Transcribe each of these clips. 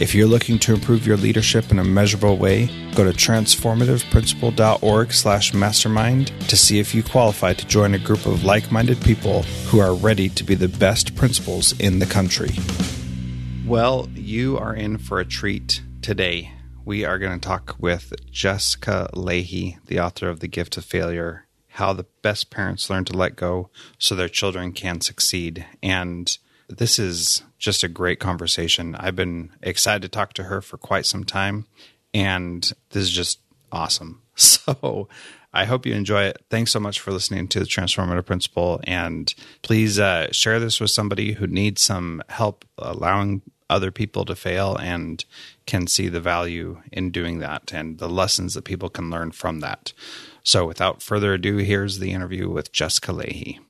If you're looking to improve your leadership in a measurable way, go to transformativeprincipal.org slash mastermind to see if you qualify to join a group of like-minded people who are ready to be the best principals in the country. Well, you are in for a treat today. We are going to talk with Jessica Lahey, the author of The Gift of Failure, how the best parents learn to let go so their children can succeed. And this is just a great conversation. I've been excited to talk to her for quite some time, and this is just awesome. So I hope you enjoy it. Thanks so much for listening to the Transformative Principal, and please uh, share this with somebody who needs some help allowing other people to fail and can see the value in doing that and the lessons that people can learn from that. So, without further ado, here's the interview with Jessica Lahey.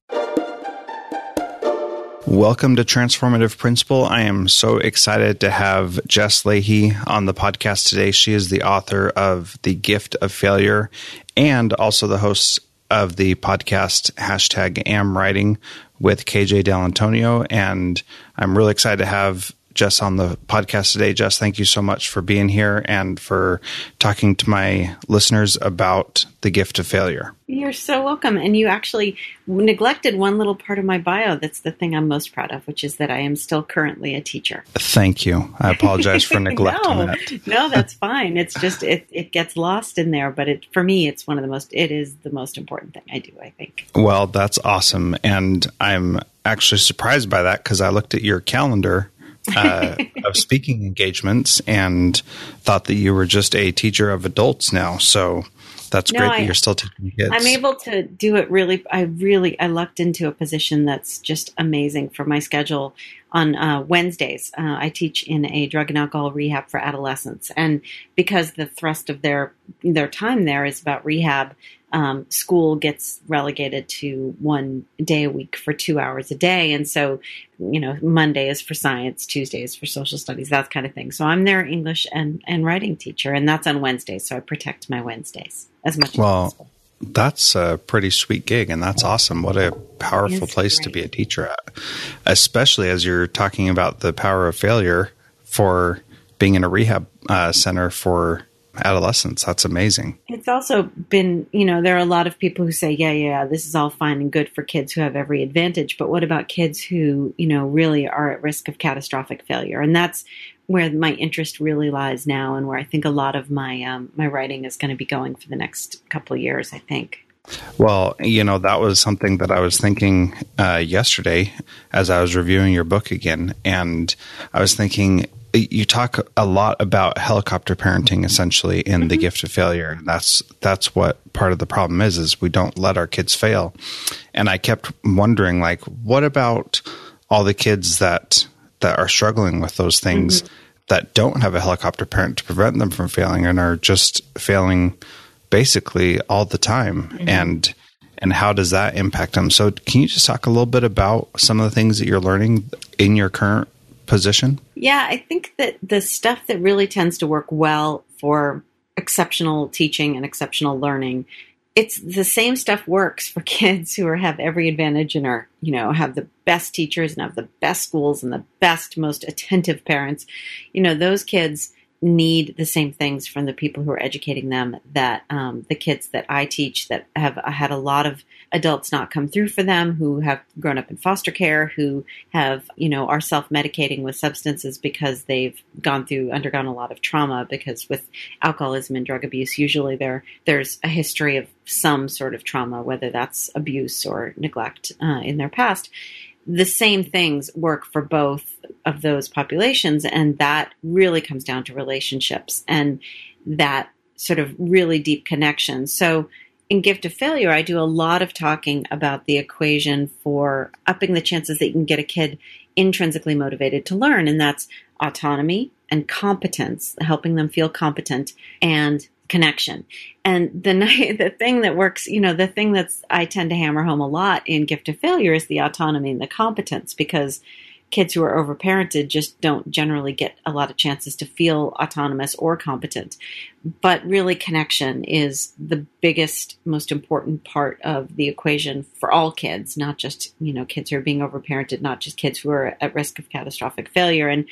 Welcome to Transformative Principal. I am so excited to have Jess Lahey on the podcast today. She is the author of The Gift of Failure and also the host of the podcast hashtag am writing with KJ Dell'Antonia. And I'm really excited to have Jess on the podcast today. Jess, thank you so much for being here and for talking to my listeners about the gift of failure. You're so welcome. And you actually neglected one little part of my bio that's the thing I'm most proud of, which is that I am still currently a teacher. Thank you. I apologize for neglecting no, that. no, that's fine. It's just it, it gets lost in there, but it for me it's one of the most it is the most important thing I do, I think. Well, that's awesome. And I'm actually surprised by that because I looked at your calendar uh, of speaking engagements and thought that you were just a teacher of adults now. So that's no, great I, that you're still teaching kids. I'm able to do it really. I really I lucked into a position that's just amazing for my schedule. On uh, Wednesdays, uh, I teach in a drug and alcohol rehab for adolescents, and because the thrust of their their time there is about rehab, um, school gets relegated to one day a week for two hours a day. And so, you know, Monday is for science, Tuesday is for social studies, that kind of thing. So I'm their English and, and writing teacher, and that's on Wednesdays. So I protect my Wednesdays as much well, as possible. That's a pretty sweet gig, and that's awesome. What a powerful place to be a teacher at, especially as you're talking about the power of failure for being in a rehab uh, center for adolescents. That's amazing. It's also been, you know, there are a lot of people who say, yeah, yeah, this is all fine and good for kids who have every advantage. But what about kids who, you know, really are at risk of catastrophic failure? And that's where my interest really lies now and where I think a lot of my, um, my writing is going to be going for the next couple of years, I think. Well, you know, that was something that I was thinking uh, yesterday as I was reviewing your book again. And I was thinking, you talk a lot about helicopter parenting essentially in mm-hmm. the gift of failure. And that's that's what part of the problem is is we don't let our kids fail. And I kept wondering like what about all the kids that that are struggling with those things mm-hmm. that don't have a helicopter parent to prevent them from failing and are just failing basically all the time mm-hmm. and and how does that impact them? So can you just talk a little bit about some of the things that you're learning in your current position? Yeah, I think that the stuff that really tends to work well for exceptional teaching and exceptional learning it's the same stuff works for kids who are, have every advantage and are you know have the best teachers and have the best schools and the best most attentive parents. You know those kids need the same things from the people who are educating them that um, the kids that I teach that have had a lot of adults not come through for them who have grown up in foster care who have you know are self-medicating with substances because they've gone through undergone a lot of trauma because with alcoholism and drug abuse usually there there's a history of some sort of trauma whether that's abuse or neglect uh, in their past. The same things work for both of those populations. And that really comes down to relationships and that sort of really deep connection. So in Gift of Failure, I do a lot of talking about the equation for upping the chances that you can get a kid intrinsically motivated to learn. And that's autonomy and competence, helping them feel competent and connection. And the the thing that works, you know, the thing that's I tend to hammer home a lot in gift of failure is the autonomy and the competence because kids who are overparented just don't generally get a lot of chances to feel autonomous or competent. But really connection is the biggest most important part of the equation for all kids, not just, you know, kids who are being overparented, not just kids who are at risk of catastrophic failure and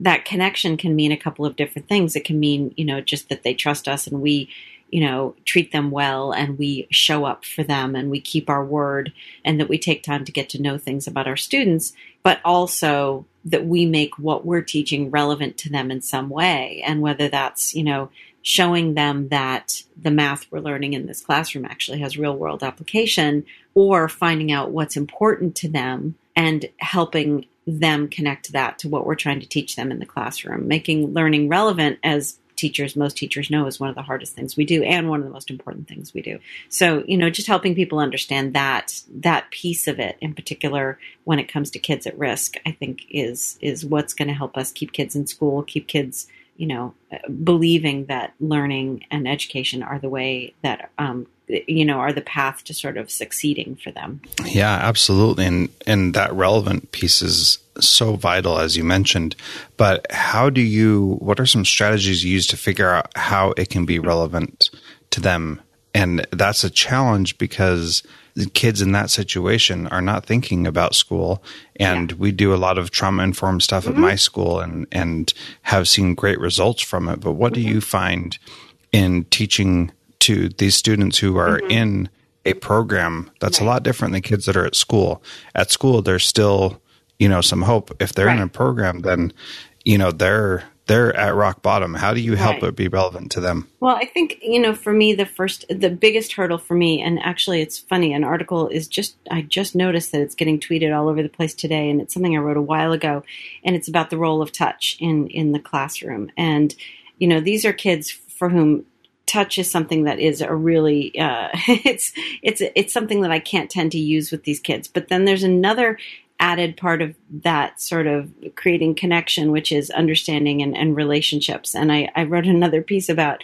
that connection can mean a couple of different things. It can mean, you know, just that they trust us and we, you know, treat them well and we show up for them and we keep our word and that we take time to get to know things about our students, but also that we make what we're teaching relevant to them in some way. And whether that's, you know, showing them that the math we're learning in this classroom actually has real world application or finding out what's important to them and helping them connect that to what we're trying to teach them in the classroom. Making learning relevant as teachers, most teachers know is one of the hardest things we do and one of the most important things we do. So, you know, just helping people understand that that piece of it in particular when it comes to kids at risk, I think is is what's going to help us keep kids in school, keep kids you know, believing that learning and education are the way that um, you know are the path to sort of succeeding for them yeah absolutely and and that relevant piece is so vital as you mentioned but how do you what are some strategies you use to figure out how it can be relevant to them and that's a challenge because the kids in that situation are not thinking about school and yeah. we do a lot of trauma informed stuff mm-hmm. at my school and and have seen great results from it but what mm-hmm. do you find in teaching to these students who are mm-hmm. in a program that's right. a lot different than kids that are at school. At school, there's still, you know, some hope. If they're right. in a program, then, you know, they're they're at rock bottom. How do you help right. it be relevant to them? Well, I think, you know, for me, the first, the biggest hurdle for me, and actually it's funny, an article is just, I just noticed that it's getting tweeted all over the place today, and it's something I wrote a while ago, and it's about the role of touch in, in the classroom. And, you know, these are kids for whom touch is something that is a really uh, it's it's it's something that I can't tend to use with these kids. But then there's another added part of that sort of creating connection, which is understanding and, and relationships. And I, I, wrote another piece about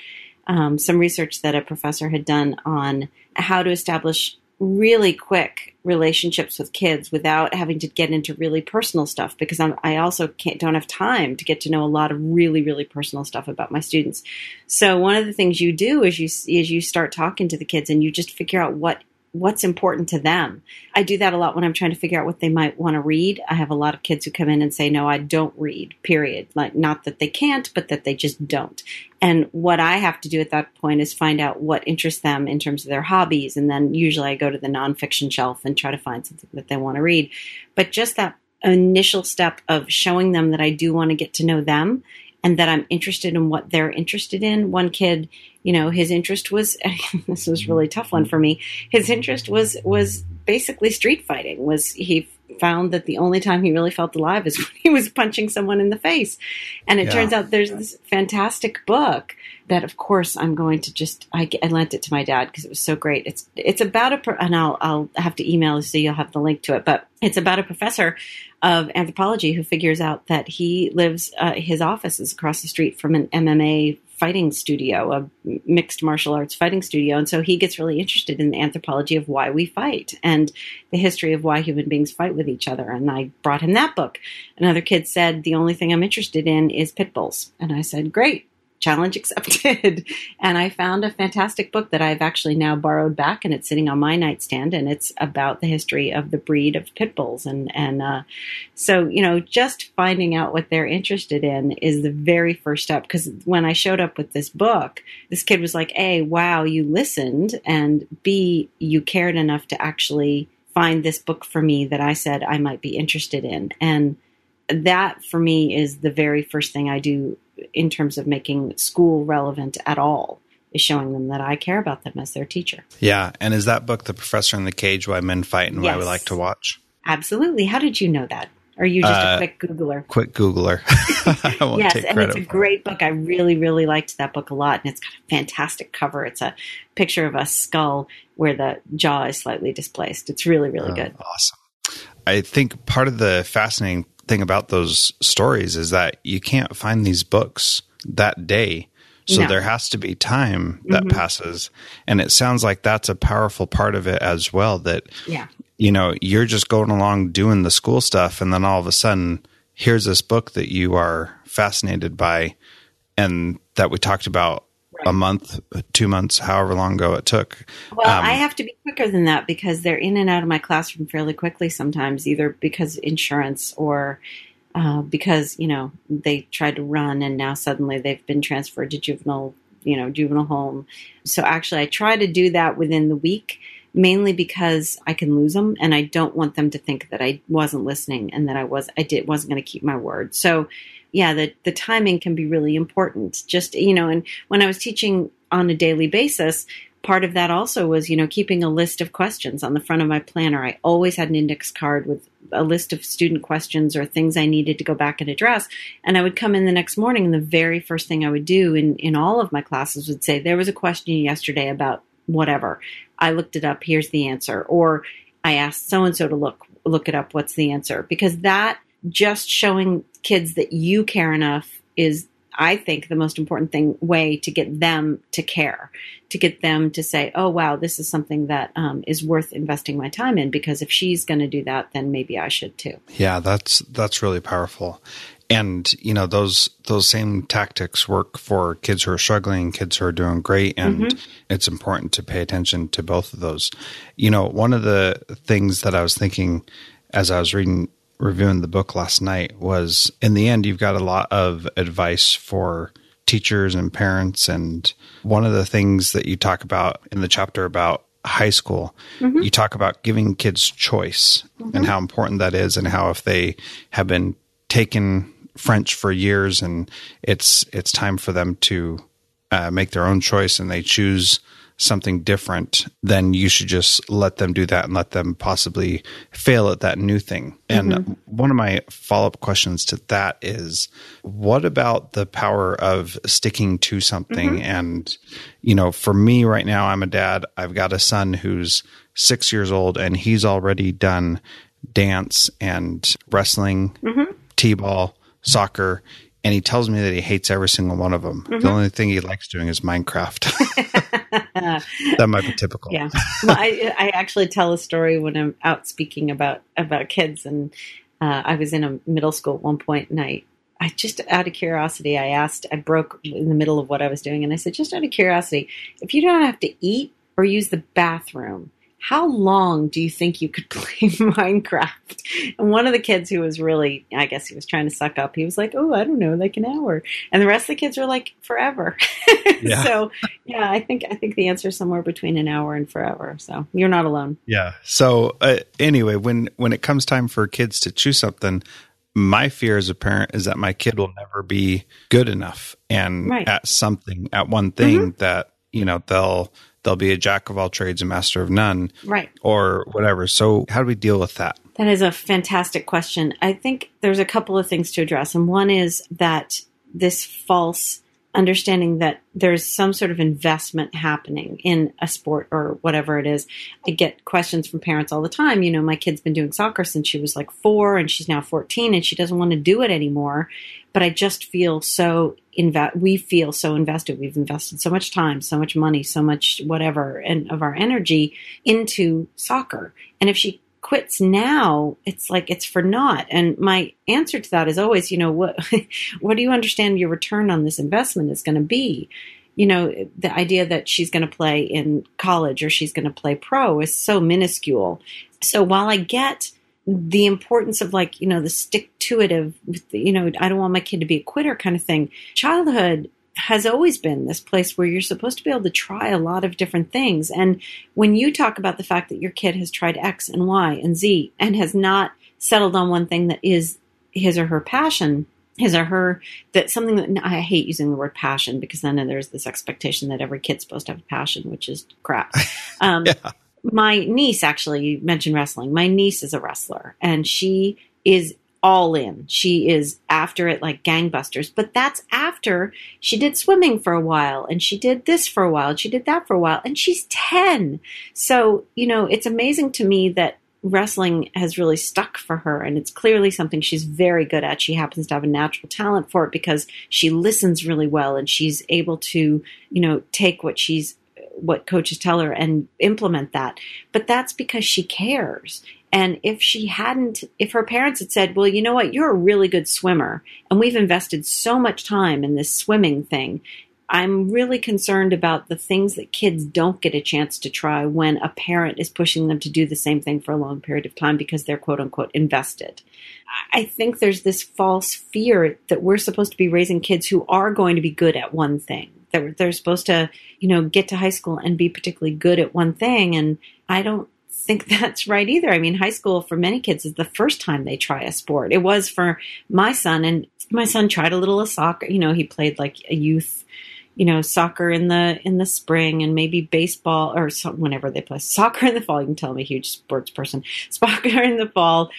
um, some research that a professor had done on how to establish really quick relationships with kids without having to get into really personal stuff because I'm, i also don't have time to get to know a lot of really really personal stuff about my students. So one of the things you do is you is you start talking to the kids and you just figure out what what's important to them. I do that a lot when I'm trying to figure out what they might want to read. I have a lot of kids who come in and say, "No, I don't read." Period. Like not that they can't, but that they just don't. And what I have to do at that point is find out what interests them in terms of their hobbies, and then usually I go to the nonfiction shelf and try to find something that they want to read. But just that initial step of showing them that I do want to get to know them and that I'm interested in what they're interested in. One kid, you know, his interest was this was really tough one for me. His interest was was basically street fighting. Was he found that the only time he really felt alive is when he was punching someone in the face. And it yeah. turns out there's this fantastic book that, of course, I'm going to just I, I lent it to my dad because it was so great. It's it's about a and I'll I'll have to email you so you'll have the link to it, but it's about a professor of anthropology who figures out that he lives uh, his office is across the street from an MMA fighting studio, a mixed martial arts fighting studio. And so he gets really interested in the anthropology of why we fight and the history of why human beings fight with each other. And I brought him that book. Another kid said, The only thing I'm interested in is pit bulls. And I said, Great challenge accepted. and I found a fantastic book that I've actually now borrowed back, and it's sitting on my nightstand, and it's about the history of the breed of pit bulls. And and uh, so you know, just finding out what they're interested in is the very first step. Because when I showed up with this book, this kid was like, "A, wow, you listened, and B, you cared enough to actually." find this book for me that I said I might be interested in. And that for me is the very first thing I do in terms of making school relevant at all is showing them that I care about them as their teacher. Yeah. And is that book, The Professor in the Cage Why Men Fight and yes. Why We Like to Watch? Absolutely. How did you know that? Are you just uh, a quick Googler? Quick Googler. yes, and it's a great book. I really, really liked that book a lot. And it's got a fantastic cover. It's a picture of a skull where the jaw is slightly displaced. It's really, really oh, good. Awesome. I think part of the fascinating thing about those stories is that you can't find these books that day. So no. there has to be time that mm-hmm. passes. And it sounds like that's a powerful part of it as well that, yeah. you know, you're just going along doing the school stuff. And then all of a sudden, here's this book that you are fascinated by and that we talked about a month, two months, however long ago it took. Well, um, I have to be quicker than that because they're in and out of my classroom fairly quickly sometimes, either because of insurance or uh, because you know they tried to run and now suddenly they've been transferred to juvenile, you know, juvenile home. So actually, I try to do that within the week. Mainly because I can lose them, and I don't want them to think that I wasn't listening and that I was I did wasn't going to keep my word. So, yeah, the, the timing can be really important. Just, you know, and when I was teaching on a daily basis, part of that also was, you know, keeping a list of questions on the front of my planner. I always had an index card with a list of student questions or things I needed to go back and address. And I would come in the next morning, and the very first thing I would do in, in all of my classes would say, There was a question yesterday about whatever. I looked it up. Here's the answer. Or I asked so and so to look look it up. What's the answer? Because that just showing kids that you care enough is I think the most important thing way to get them to care, to get them to say, "Oh, wow, this is something that um, is worth investing my time in." Because if she's going to do that, then maybe I should too. Yeah, that's that's really powerful, and you know those those same tactics work for kids who are struggling, kids who are doing great, and mm-hmm. it's important to pay attention to both of those. You know, one of the things that I was thinking as I was reading reviewing the book last night was in the end, you've got a lot of advice for teachers and parents. And one of the things that you talk about in the chapter about high school, mm-hmm. you talk about giving kids choice mm-hmm. and how important that is, and how if they have been taking French for years and it's it's time for them to uh, make their own choice and they choose something different, then you should just let them do that and let them possibly fail at that new thing. And mm-hmm. one of my follow up questions to that is what about the power of sticking to something? Mm-hmm. And, you know, for me right now, I'm a dad. I've got a son who's six years old and he's already done dance and wrestling, mm-hmm. t ball, soccer and he tells me that he hates every single one of them. Mm-hmm. The only thing he likes doing is Minecraft. that might be typical. Yeah. Well, I, I actually tell a story when I'm out speaking about about kids, and uh, I was in a middle school at one point, and I I just out of curiosity, I asked, I broke in the middle of what I was doing, and I said, just out of curiosity, if you don't have to eat or use the bathroom, how long do you think you could play Minecraft? And one of the kids who was really, I guess he was trying to suck up, he was like, oh, I don't know, like an hour. And the rest of the kids were like, forever. Yeah. so, yeah, I think I think the answer is somewhere between an hour and forever. So you're not alone. Yeah. So uh, anyway, when when it comes time for kids to choose something, my fear as a parent is that my kid will never be good enough and right. at something at one thing mm-hmm. that you know they'll they'll be a jack of all trades and master of none right or whatever so how do we deal with that That is a fantastic question. I think there's a couple of things to address. And one is that this false understanding that there's some sort of investment happening in a sport or whatever it is. I get questions from parents all the time. You know, my kid's been doing soccer since she was like four and she's now 14 and she doesn't want to do it anymore. But I just feel so inve- we feel so invested. We've invested so much time, so much money, so much whatever and of our energy into soccer. And if she quits now, it's like it's for naught. And my answer to that is always, you know, what what do you understand your return on this investment is going to be? You know, the idea that she's going to play in college or she's going to play pro is so minuscule. So while I get the importance of like, you know, the stick to it of, you know, I don't want my kid to be a quitter kind of thing. Childhood has always been this place where you're supposed to be able to try a lot of different things. And when you talk about the fact that your kid has tried X and Y and Z and has not settled on one thing that is his or her passion, his or her that something that I hate using the word passion because then there's this expectation that every kid's supposed to have a passion, which is crap. Um, yeah. My niece, actually, you mentioned wrestling. My niece is a wrestler, and she is all in. She is after it like gangbusters. But that's after she did swimming for a while and she did this for a while and she did that for a while and she's 10. So, you know, it's amazing to me that wrestling has really stuck for her and it's clearly something she's very good at. She happens to have a natural talent for it because she listens really well and she's able to, you know, take what she's what coaches tell her and implement that. But that's because she cares and if she hadn't, if her parents had said, well, you know what, you're a really good swimmer, and we've invested so much time in this swimming thing, I'm really concerned about the things that kids don't get a chance to try when a parent is pushing them to do the same thing for a long period of time because they're quote unquote invested. I think there's this false fear that we're supposed to be raising kids who are going to be good at one thing. That they're supposed to, you know, get to high school and be particularly good at one thing. And I don't think that's right either. I mean, high school for many kids is the first time they try a sport. It was for my son, and my son tried a little of soccer. You know, he played like a youth, you know, soccer in the in the spring, and maybe baseball or whenever they play soccer in the fall. You can tell I'm a huge sports person. Soccer in the fall,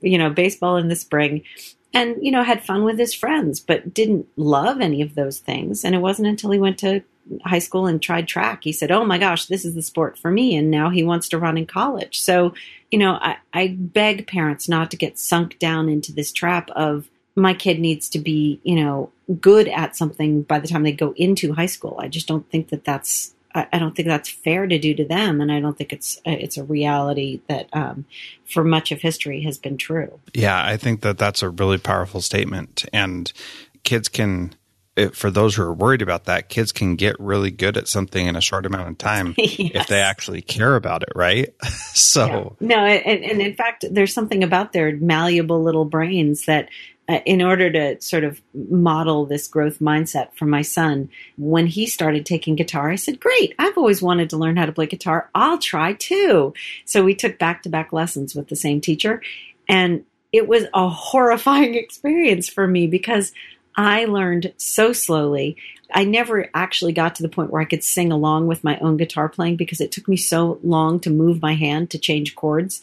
you know, baseball in the spring. And, you know, had fun with his friends, but didn't love any of those things. And it wasn't until he went to high school and tried track, he said, Oh my gosh, this is the sport for me. And now he wants to run in college. So, you know, I, I beg parents not to get sunk down into this trap of my kid needs to be, you know, good at something by the time they go into high school. I just don't think that that's I don't think that's fair to do to them, and I don't think it's it's a reality that um, for much of history has been true. Yeah, I think that that's a really powerful statement, and kids can it, for those who are worried about that, kids can get really good at something in a short amount of time yes. if they actually care about it, right? so yeah. no, and, and, in fact, there's something about their malleable little brains that. Uh, in order to sort of model this growth mindset for my son, when he started taking guitar, I said, Great, I've always wanted to learn how to play guitar. I'll try too. So we took back to back lessons with the same teacher. And it was a horrifying experience for me because I learned so slowly. I never actually got to the point where I could sing along with my own guitar playing because it took me so long to move my hand to change chords.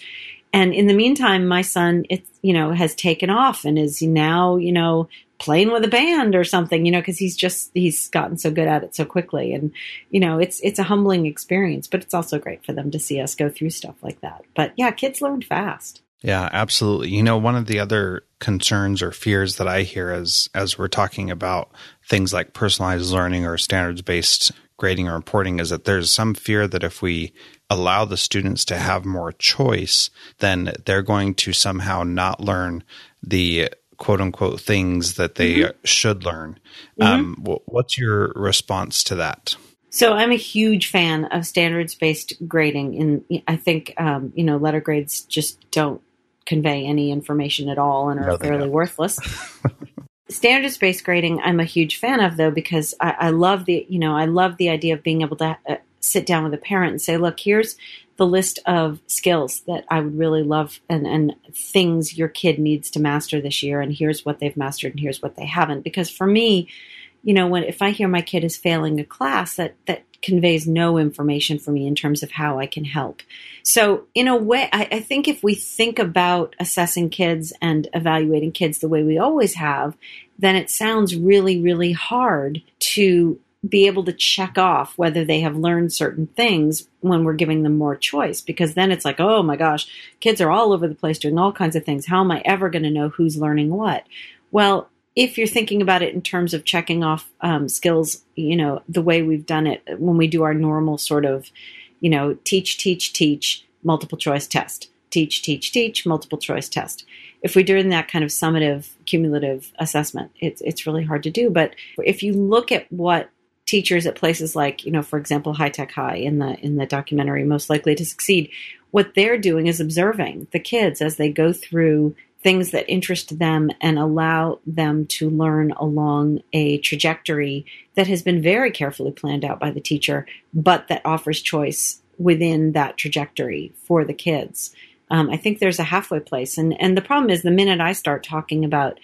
And in the meantime, my son, it, you know, has taken off and is now, you know, playing with a band or something, you know, because he's just he's gotten so good at it so quickly. And you know, it's it's a humbling experience, but it's also great for them to see us go through stuff like that. But yeah, kids learn fast. Yeah, absolutely. You know, one of the other concerns or fears that I hear as as we're talking about things like personalized learning or standards based grading or reporting is that there's some fear that if we allow the students to have more choice, then they're going to somehow not learn the quote unquote things that they mm-hmm. should learn. Mm-hmm. Um, what's your response to that? So I'm a huge fan of standards based grading, and I think um, you know letter grades just don't convey any information at all and are no, fairly worthless. Standards based grading, I'm a huge fan of though because I, I, love the you know I love the idea of being able to uh, sit down with a parent and say, look, here's the list of skills that I would really love and, and things your kid needs to master this year, and here's what they've mastered and here's what they haven't. Because for me, you know, when if I hear my kid is failing a class, that that conveys no information for me in terms of how I can help. So, in a way, I, I, think if we think about assessing kids and evaluating kids the way we always have, then it sounds really, really hard to be able to check off whether they have learned certain things when we're giving them more choice because then it's like oh my gosh kids are all over the place doing all kinds of things. How am i ever going to know who's learning what? Well if you're thinking about it in terms of checking off um, skills, you know, the way we've done it when we do our normal sort of, you know, teach, teach, teach, multiple choice test, teach, teach, teach, multiple choice test. If we're doing that kind of summative, cumulative assessment, it's it's really hard to do. But if you look at what teachers at places like, you know, for example, High Tech High in the in the documentary Most Likely to Succeed, what they're doing is observing the kids as they go through things that interest them and allow them to learn along a trajectory that has been very carefully planned out by the teacher, but that offers choice within that trajectory for the kids. Um, I think there's a halfway place, and and the problem is the minute I start talking about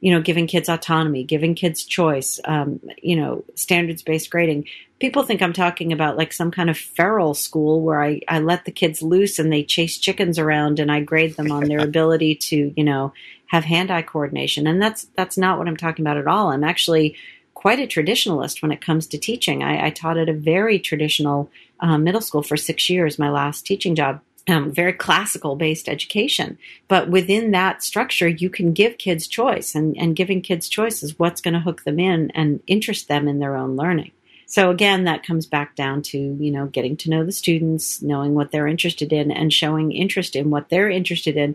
you know, giving kids autonomy, giving kids choice, um, you know, standards based grading. People think I'm talking about like some kind of feral school where I, I let the kids loose and they chase chickens around and I grade them on their ability to, you know, have hand eye coordination. And that's that's not what I'm talking about at all. I'm actually quite a traditionalist when it comes to teaching. I, I taught at a very traditional uh, middle school for six years, my last teaching job um, very classical based education. But within that structure, you can give kids choice, and, and giving kids choice is what's going to hook them in and interest them in their own learning. So again, that comes back down to, you know, getting to know the students, knowing what they're interested in and showing interest in what they're interested in,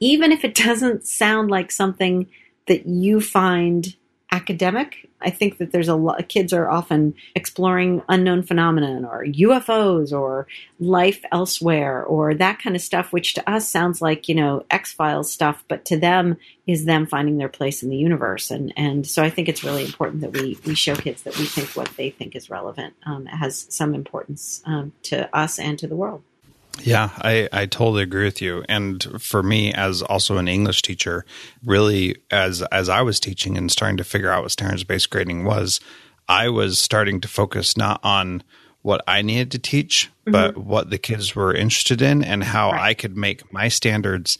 even if it doesn't sound like something that you find academic. I think that there's a lot kids are often exploring unknown phenomenon or UFOs or life elsewhere or that kind of stuff, which to us sounds like, you know, X Files stuff, but to them is them finding their place in the universe. And and so I think it's really important that we we show kids that we think what they think is relevant um, has some importance um, to us and to the world. Yeah, I, I totally agree with you. And for me, as also an English teacher, really as as I was teaching and starting to figure out what standards based grading was, I was starting to focus not on what I needed to teach, mm-hmm. but what the kids were interested in and how right. I could make my standards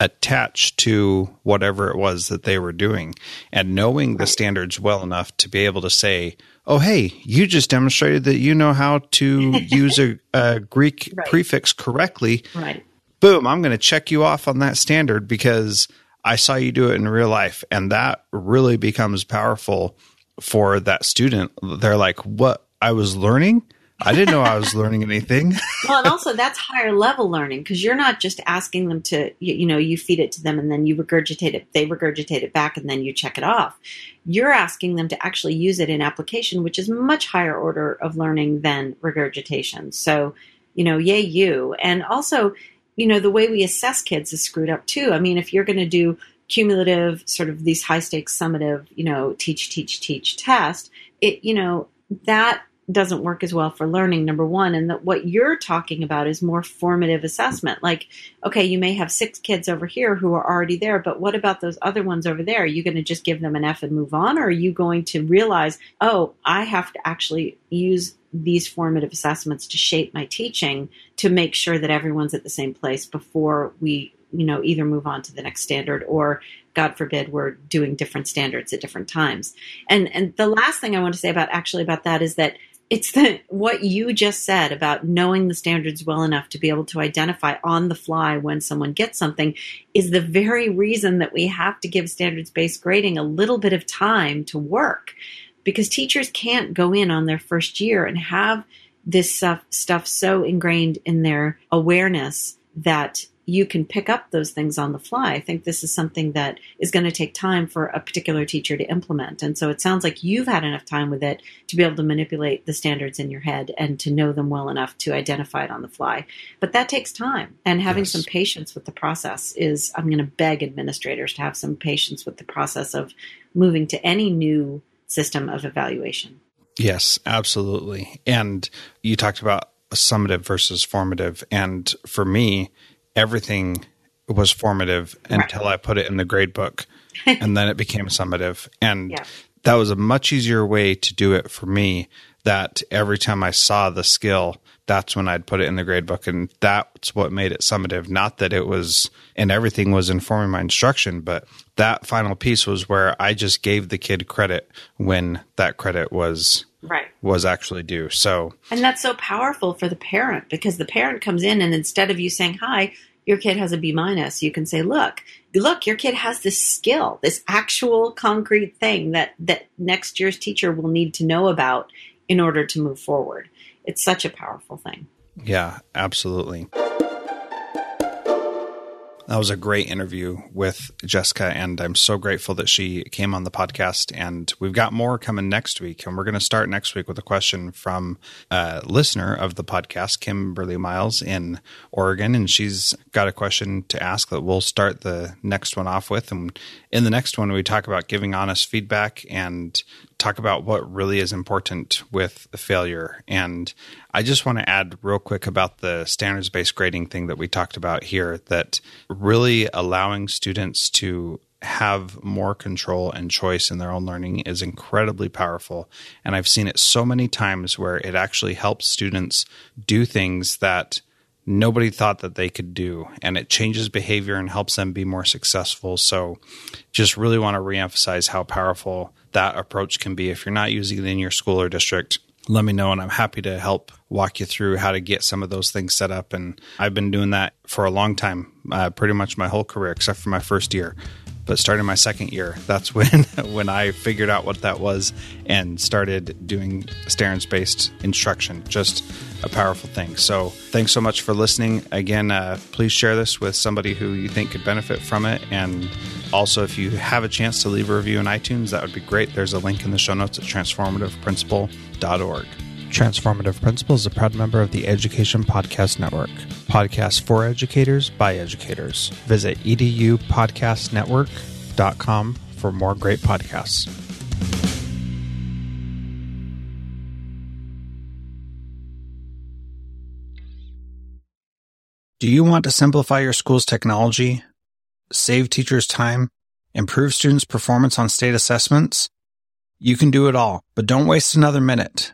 attached to whatever it was that they were doing. And knowing the standards well enough to be able to say, oh, hey, you just demonstrated that you know how to use a, a Greek right. prefix correctly. Right. Boom, I'm going to check you off on that standard because I saw you do it in real life. And that really becomes powerful for that student. They're like, what I was learning I didn't know I was learning anything. well, and also that's higher level learning because you're not just asking them to, you, you, know, you feed it to them and then you regurgitate it, they regurgitate it back and then you check it off. You're asking them to actually use it in application, which is much higher order of learning than regurgitation. So, you know, yay you. And also, you know, the way we assess kids is screwed up too. I mean, if you're going to do cumulative, sort of these high stakes summative, you know, teach, teach, teach test, it, you know, that doesn't work as well for learning number one and that what you're talking about is more formative assessment. Like okay you may have six kids over here who are already there but what about those other ones over there? Are you going to just give them an f and move on or are you going to realize oh i have to actually use these formative assessments to shape my teaching to make sure that everyone's at the same place before we you know either move on to the next standard or god forbid we're doing different standards at different times? And and the last thing i want to say about actually about that is that it's the what you just said about knowing the standards well enough to be able to identify on the fly when someone gets something is the very reason that we have to give standards based grading a little bit of time to work. Because teachers can't go in on their first year and have this stuff, stuff so ingrained in their awareness that you can pick up those things on the fly. I think this is something that is going to take time for a particular teacher to implement. And so it sounds like you've had enough time with it to be able to manipulate the standards in your head and to know them well enough to identify it on the fly. But that takes time. And having yes. some patience with the process is, I'm going to beg administrators to have some patience with the process of moving to any new system of evaluation. Yes, absolutely. And you talked about summative versus formative. And for me, everything was formative right. until I put it in the grade book. and then it became summative. And yeah. that was a much easier way to do it for me that every time I saw the skill, that's when I'd put it in the grade book. And that's what made it summative. Not that it was, and everything was informing my instruction, but that final piece was where I just gave the kid credit when that credit was right was actually due. So And that's so powerful for the parent because the parent comes in and instead of you saying, Hi, your kid has a B minus, you can say, Look, look, your kid has this skill, this actual concrete thing that, that next year's teacher will need to know about in order to move forward. It's such a powerful thing. Yeah, absolutely. That was a great interview with Jessica, and I'm so grateful that she came on the podcast. And we've got more coming next week. And we're going to start next week with a question from a listener of the podcast, Kimberly Miles in Oregon. And she's got a question to ask that we'll start the next one off with. And in the next one, we talk about giving honest feedback and talk about what really is important with failure. And I just want to add real quick about the standards based grading thing that we talked about here that really allowing students to have more control and choice in their own learning is incredibly powerful. And I've seen it so many times where it actually helps students do things that nobody thought that they could do. And it changes behavior and helps them be more successful. So just really want to reemphasize how powerful that approach can be. If you're not using it in your school or district let me know and i'm happy to help walk you through how to get some of those things set up. And i've been doing that for a long time uh, pretty much my whole career except for my first year but starting my second year. That's when when i figured out what that was and started doing standards based instruction just a powerful thing. So thanks so much for listening. Again uh, please share this with somebody who you think could benefit from it. And also if you have a chance to leave a review in itunes that would be great. There's a link in the show notes at transformativeprincipal.org Transformative Principles is a proud member of the Education Podcast Network. Podcasts for educators by educators. Visit edupodcastnetwork.com for more great podcasts. Do you want to simplify your school's technology, save teachers time, improve students' performance on state assessments? You can do it all, but don't waste another minute.